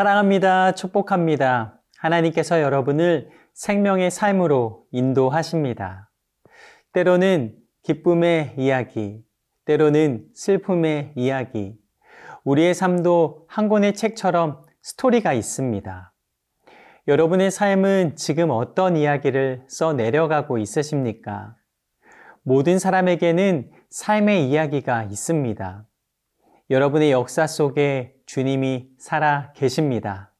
사랑합니다. 축복합니다. 하나님께서 여러분을 생명의 삶으로 인도하십니다. 때로는 기쁨의 이야기, 때로는 슬픔의 이야기, 우리의 삶도 한 권의 책처럼 스토리가 있습니다. 여러분의 삶은 지금 어떤 이야기를 써 내려가고 있으십니까? 모든 사람에게는 삶의 이야기가 있습니다. 여러분의 역사 속에 주님이 살아 계십니다.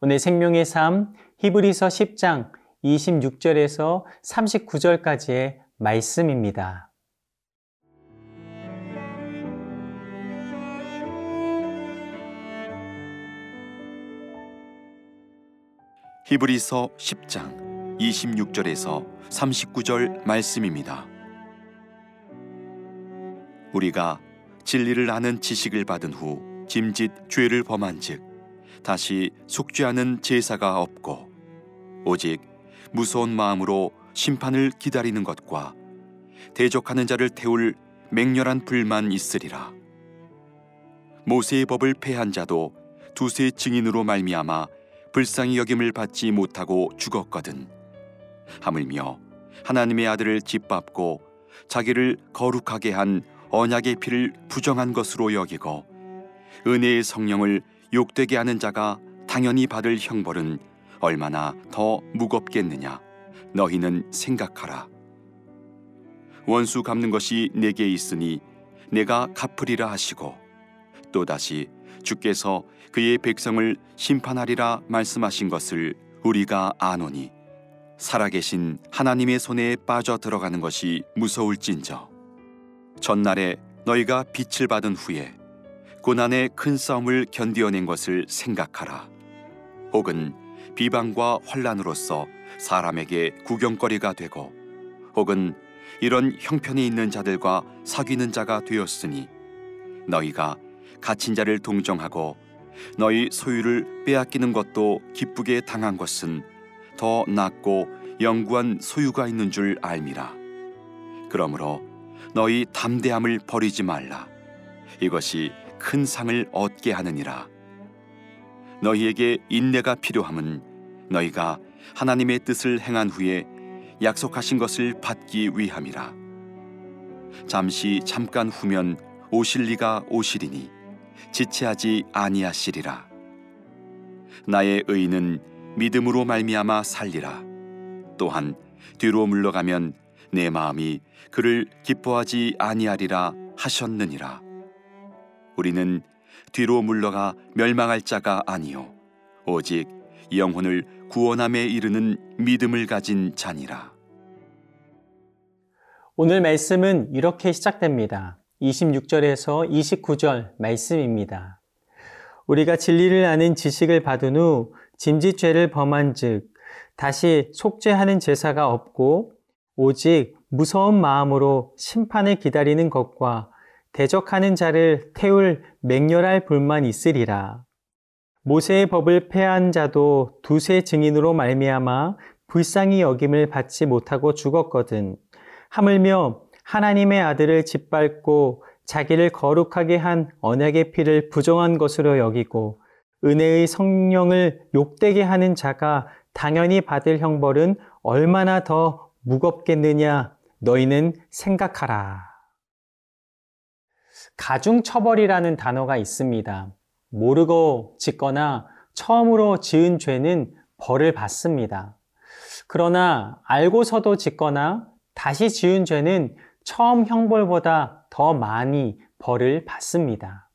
오늘 생명의 삶 히브리서 10장 26절에서 39절까지의 말씀입니다. 히브리서 10장 26절에서 39절 말씀입니다. 우리가 진리를 아는 지식을 받은 후 짐짓 죄를 범한즉 다시 속죄하는 제사가 없고 오직 무서운 마음으로 심판을 기다리는 것과 대적하는 자를 태울 맹렬한 불만 있으리라. 모세의 법을 폐한 자도 두세 증인으로 말미암아 불쌍히 여김을 받지 못하고 죽었거든. 하물며 하나님의 아들을 짓밟고 자기를 거룩하게 한 언약의 피를 부정한 것으로 여기고 은혜의 성령을 욕되게 하는 자가 당연히 받을 형벌은 얼마나 더 무겁겠느냐? 너희는 생각하라. 원수 갚는 것이 내게 있으니 내가 갚으리라 하시고 또다시 주께서 그의 백성을 심판하리라 말씀하신 것을 우리가 아노니 살아계신 하나님의 손에 빠져 들어가는 것이 무서울진저. 전날에 너희가 빛을 받은 후에 고난의 큰 싸움을 견디어낸 것을 생각하라. 혹은 비방과 환란으로서 사람에게 구경거리가 되고 혹은 이런 형편이 있는 자들과 사귀는 자가 되었으니 너희가 갇힌 자를 동정하고 너희 소유를 빼앗기는 것도 기쁘게 당한 것은 더 낫고 영구한 소유가 있는 줄 알미라. 그러므로 너희 담대함을 버리지 말라. 이것이 큰 상을 얻게 하느니라. 너희에게 인내가 필요함은 너희가 하나님의 뜻을 행한 후에 약속하신 것을 받기 위함이라. 잠시 잠깐 후면 오실 리가 오시리니 지체하지 아니하시리라. 나의 의는 믿음으로 말미암아 살리라. 또한 뒤로 물러가면 내 마음이 그를 기뻐하지 아니하리라 하셨느니라. 우리는 뒤로 물러가 멸망할 자가 아니요 오직 영혼을 구원함에 이르는 믿음을 가진 자니라. 오늘 말씀은 이렇게 시작됩니다. 26절에서 29절 말씀입니다. 우리가 진리를 아는 지식을 받은 후 짐짓죄를 범한 즉 다시 속죄하는 제사가 없고 오직 무서운 마음으로 심판을 기다리는 것과 대적하는 자를 태울 맹렬할 불만 있으리라. 모세의 법을 폐한 자도 두세 증인으로 말미암아 불쌍히 여김을 받지 못하고 죽었거든. 하물며 하나님의 아들을 짓밟고 자기를 거룩하게 한 언약의 피를 부정한 것으로 여기고 은혜의 성령을 욕되게 하는 자가 당연히 받을 형벌은 얼마나 더 무겁겠느냐 너희는 생각하라. 가중처벌이라는 단어가 있습니다. 모르고 짓거나 처음으로 지은 죄는 벌을 받습니다. 그러나 알고서도 짓거나 다시 지은 죄는 처음 형벌보다 더 많이 벌을 받습니다.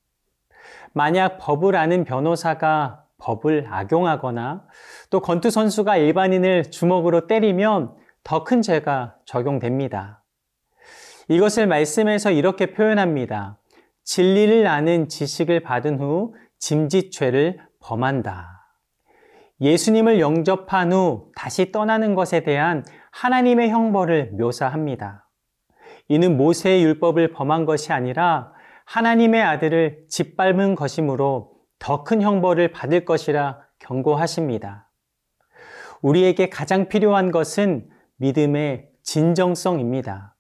만약 법을 아는 변호사가 법을 악용하거나 또 권투 선수가 일반인을 주먹으로 때리면 더 큰 죄가 적용됩니다. 이것을 말씀에서 이렇게 표현합니다. 진리를 아는 지식을 받은 후 짐짓죄를 범한다. 예수님을 영접한 후 다시 떠나는 것에 대한 하나님의 형벌을 묘사합니다. 이는 모세의 율법을 범한 것이 아니라 하나님의 아들을 짓밟은 것이므로 더 큰 형벌을 받을 것이라 경고하십니다. 우리에게 가장 필요한 것은 믿음의 진정성입니다.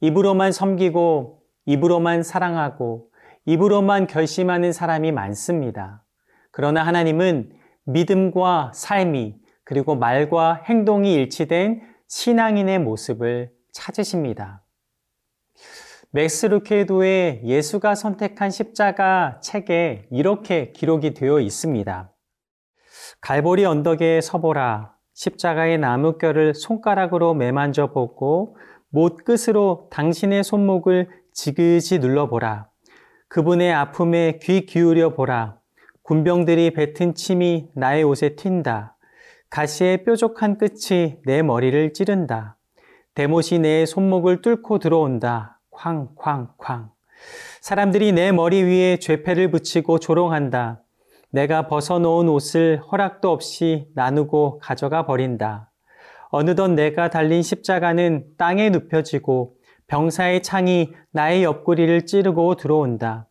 입으로만 섬기고 입으로만 사랑하고 입으로만 결심하는 사람이 많습니다. 그러나 하나님은 믿음과 삶이 그리고 말과 행동이 일치된 신앙인의 모습을 찾으십니다. 맥스 루케이도의 예수가 선택한 십자가 책에 이렇게 기록이 되어 있습니다. 갈보리 언덕에 서보라. 십자가의 나무결을 손가락으로 매만져 보고 못 끝으로 당신의 손목을 지그시 눌러보라. 그분의 아픔에 귀 기울여 보라. 군병들이 뱉은 침이 나의 옷에 튄다. 가시의 뾰족한 끝이 내 머리를 찌른다. 대못이 내 손목을 뚫고 들어온다. 쾅쾅쾅. 사람들이 내 머리 위에 죄패를 붙이고 조롱한다. 내가 벗어놓은 옷을 허락도 없이 나누고 가져가 버린다. 어느덧 내가 달린 십자가는 땅에 눕혀지고 병사의 창이 나의 옆구리를 찌르고 들어온다.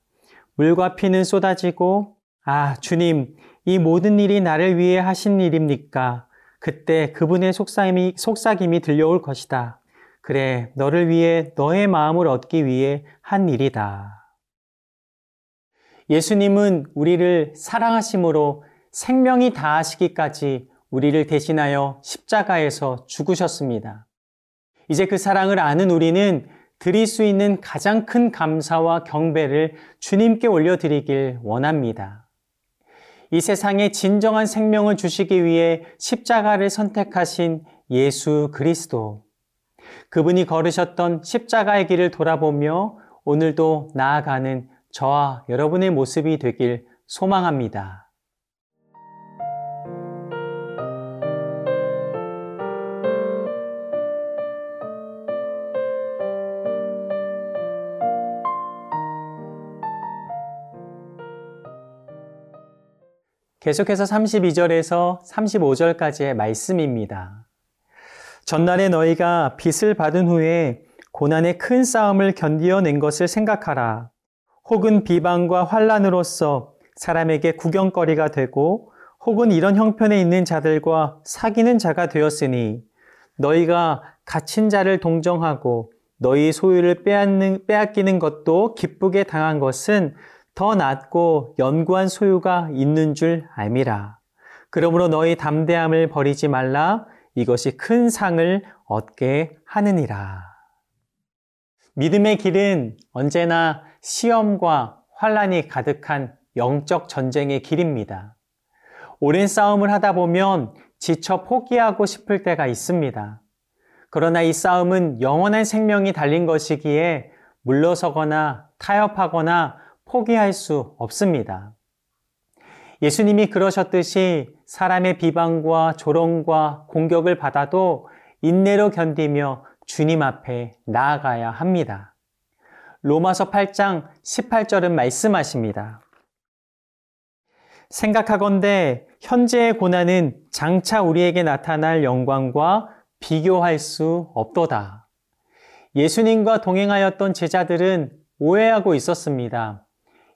물과 피는 쏟아지고 아 주님 이 모든 일이 나를 위해 하신 일입니까? 그때 그분의 속삭임이, 속삭임이 들려올 것이다. 그래, 너를 위해 너의 마음을 얻기 위해 한 일이다. 예수님은 우리를 사랑하심으로 생명이 다하시기까지 우리를 대신하여 십자가에서 죽으셨습니다. 이제 그 사랑을 아는 우리는 드릴 수 있는 가장 큰 감사와 경배를 주님께 올려드리길 원합니다. 이 세상에 진정한 생명을 주시기 위해 십자가를 선택하신 예수 그리스도. 그분이 걸으셨던 십자가의 길을 돌아보며 오늘도 나아가는 저와 여러분의 모습이 되길 소망합니다. 계속해서 32절에서 35절까지의 말씀입니다. 전날에 너희가 빚을 받은 후에 고난의 큰 싸움을 견디어낸 것을 생각하라. 혹은 비방과 환란으로서 사람에게 구경거리가 되고 혹은 이런 형편에 있는 자들과 사귀는 자가 되었으니 너희가 갇힌 자를 동정하고 너희 소유를 빼앗는, 빼앗기는 것도 기쁘게 당한 것은 더 낫고 연구한 소유가 있는 줄 알미라. 그러므로 너희 담대함을 버리지 말라. 이것이 큰 상을 얻게 하느니라. 믿음의 길은 언제나 시험과 환란이 가득한 영적 전쟁의 길입니다. 오랜 싸움을 하다 보면 지쳐 포기하고 싶을 때가 있습니다. 그러나 이 싸움은 영원한 생명이 달린 것이기에 물러서거나 타협하거나 포기할 수 없습니다. 예수님이 그러셨듯이 사람의 비방과 조롱과 공격을 받아도 인내로 견디며 주님 앞에 나아가야 합니다. 로마서 8장 18절은 말씀하십니다. 생각하건대 현재의 고난은 장차 우리에게 나타날 영광과 비교할 수 없도다. 예수님과 동행하였던 제자들은 오해하고 있었습니다.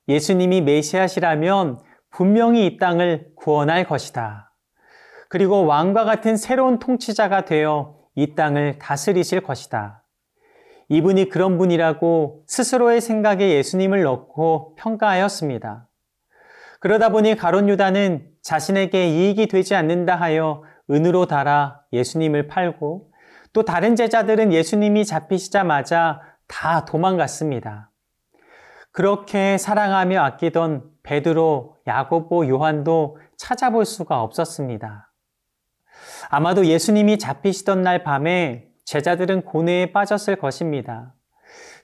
예수님이 메시아시라면 분명히 이 땅을 구원할 것이다. 그리고 왕과 같은 새로운 통치자가 되어 이 땅을 다스리실 것이다. 이분이 그런 분이라고 스스로의 생각에 예수님을 넣고 평가하였습니다. 그러다 보니 가론 유다는 자신에게 이익이 되지 않는다 하여 은으로 달아 예수님을 팔고 또 다른 제자들은 예수님이 잡히시자마자 다 도망갔습니다. 그렇게 사랑하며 아끼던 베드로, 야고보, 요한도 찾아볼 수가 없었습니다. 아마도 예수님이 잡히시던 날 밤에 제자들은 고뇌에 빠졌을 것입니다.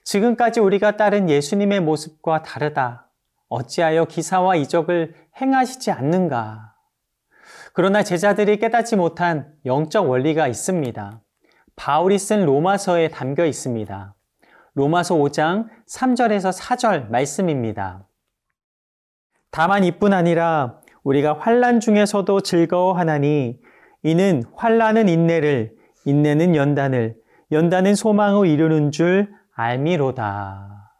지금까지 우리가 따른 예수님의 모습과 다르다. 어찌하여 기사와 이적을 행하시지 않는가? 그러나 제자들이 깨닫지 못한 영적 원리가 있습니다. 바울이 쓴 로마서에 담겨 있습니다. 로마서 5장 3절에서 4절 말씀입니다. 다만 이뿐 아니라 우리가 환란 중에서도 즐거워하나니 이는 환란은 인내를 인내는 연단을 연단은 소망을 이루는 줄 알미로다.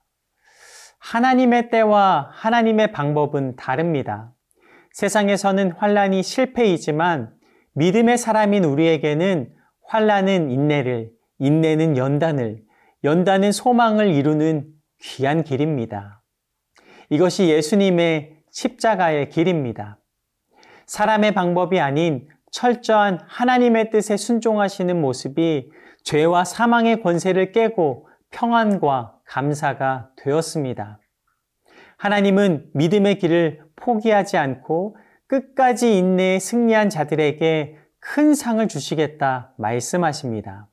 하나님의 때와 하나님의 방법은 다릅니다. 세상에서는 환란이 실패이지만 믿음의 사람인 우리에게는 환란은 인내를 인내는 연단을 연다는 소망을 이루는 귀한 길입니다. 이것이 예수님의 십자가의 길입니다. 사람의 방법이 아닌 철저한 하나님의 뜻에 순종하시는 모습이 죄와 사망의 권세를 깨고 평안과 감사가 되었습니다. 하나님은 믿음의 길을 포기하지 않고 끝까지 인내에 승리한 자들에게 큰 상을 주시겠다 말씀하십니다.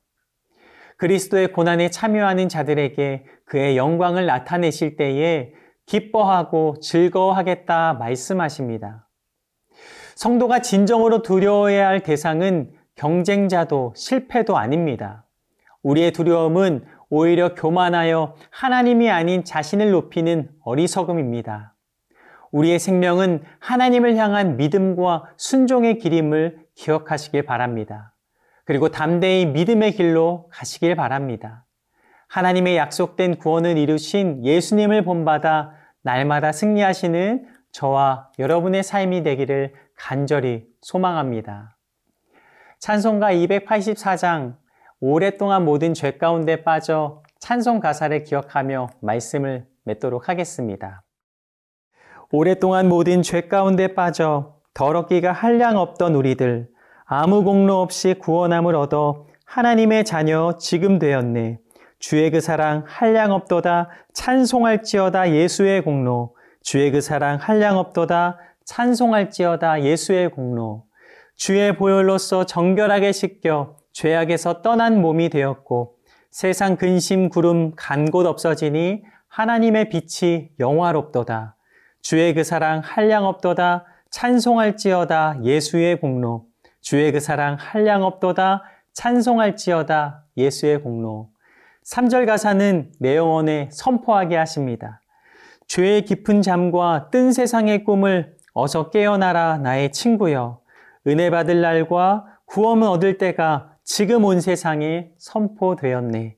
그리스도의 고난에 참여하는 자들에게 그의 영광을 나타내실 때에 기뻐하고 즐거워하겠다 말씀하십니다. 성도가 진정으로 두려워해야 할 대상은 경쟁자도 실패도 아닙니다. 우리의 두려움은 오히려 교만하여 하나님이 아닌 자신을 높이는 어리석음입니다. 우리의 생명은 하나님을 향한 믿음과 순종의 길임을 기억하시길 바랍니다. 그리고 담대히 믿음의 길로 가시길 바랍니다. 하나님의 약속된 구원을 이루신 예수님을 본받아 날마다 승리하시는 저와 여러분의 삶이 되기를 간절히 소망합니다. 찬송가 284장 오랫동안 모든 죄 가운데 빠져 찬송 가사를 기억하며 말씀을 맺도록 하겠습니다. 오랫동안 모든 죄 가운데 빠져 더럽기가 한량 없던 우리들 아무 공로 없이 구원함을 얻어 하나님의 자녀 지금 되었네. 주의 그 사랑 한량 없도다 찬송할지어다 예수의 공로. 주의 그 사랑 한량 없도다 찬송할지어다 예수의 공로. 주의 보혈로서 정결하게 씻겨 죄악에서 떠난 몸이 되었고 세상 근심 구름 간 곳 없어지니 하나님의 빛이 영화롭도다. 주의 그 사랑 한량 없도다 찬송할지어다 예수의 공로 주의 그 사랑 한량 없도다 찬송할지어다 예수의 공로 3절 가사는 내 영혼에 선포하게 하십니다. 죄의 깊은 잠과 뜬 세상의 꿈을 어서 깨어나라 나의 친구여. 은혜 받을 날과 구원을 얻을 때가 지금 온 세상에 선포되었네.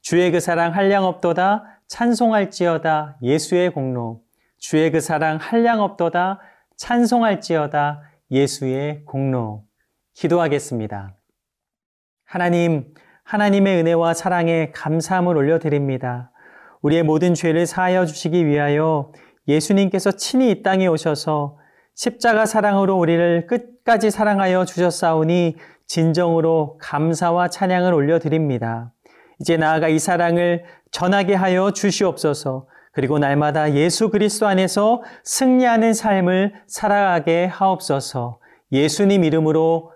주의 그 사랑 한량 없도다 찬송할지어다 예수의 공로. 주의 그 사랑 한량 없도다 찬송할지어다 예수의 공로. 기도하겠습니다. 하나님, 하나님의 은혜와 사랑에 감사함을 올려드립니다. 우리의 모든 죄를 사하여 주시기 위하여 예수님께서 친히 이 땅에 오셔서 십자가 사랑으로 우리를 끝까지 사랑하여 주셨사오니 진정으로 감사와 찬양을 올려드립니다. 이제 나아가 이 사랑을 전하게 하여 주시옵소서. 그리고 날마다 예수 그리스도 안에서 승리하는 삶을 살아가게 하옵소서. 예수님 이름으로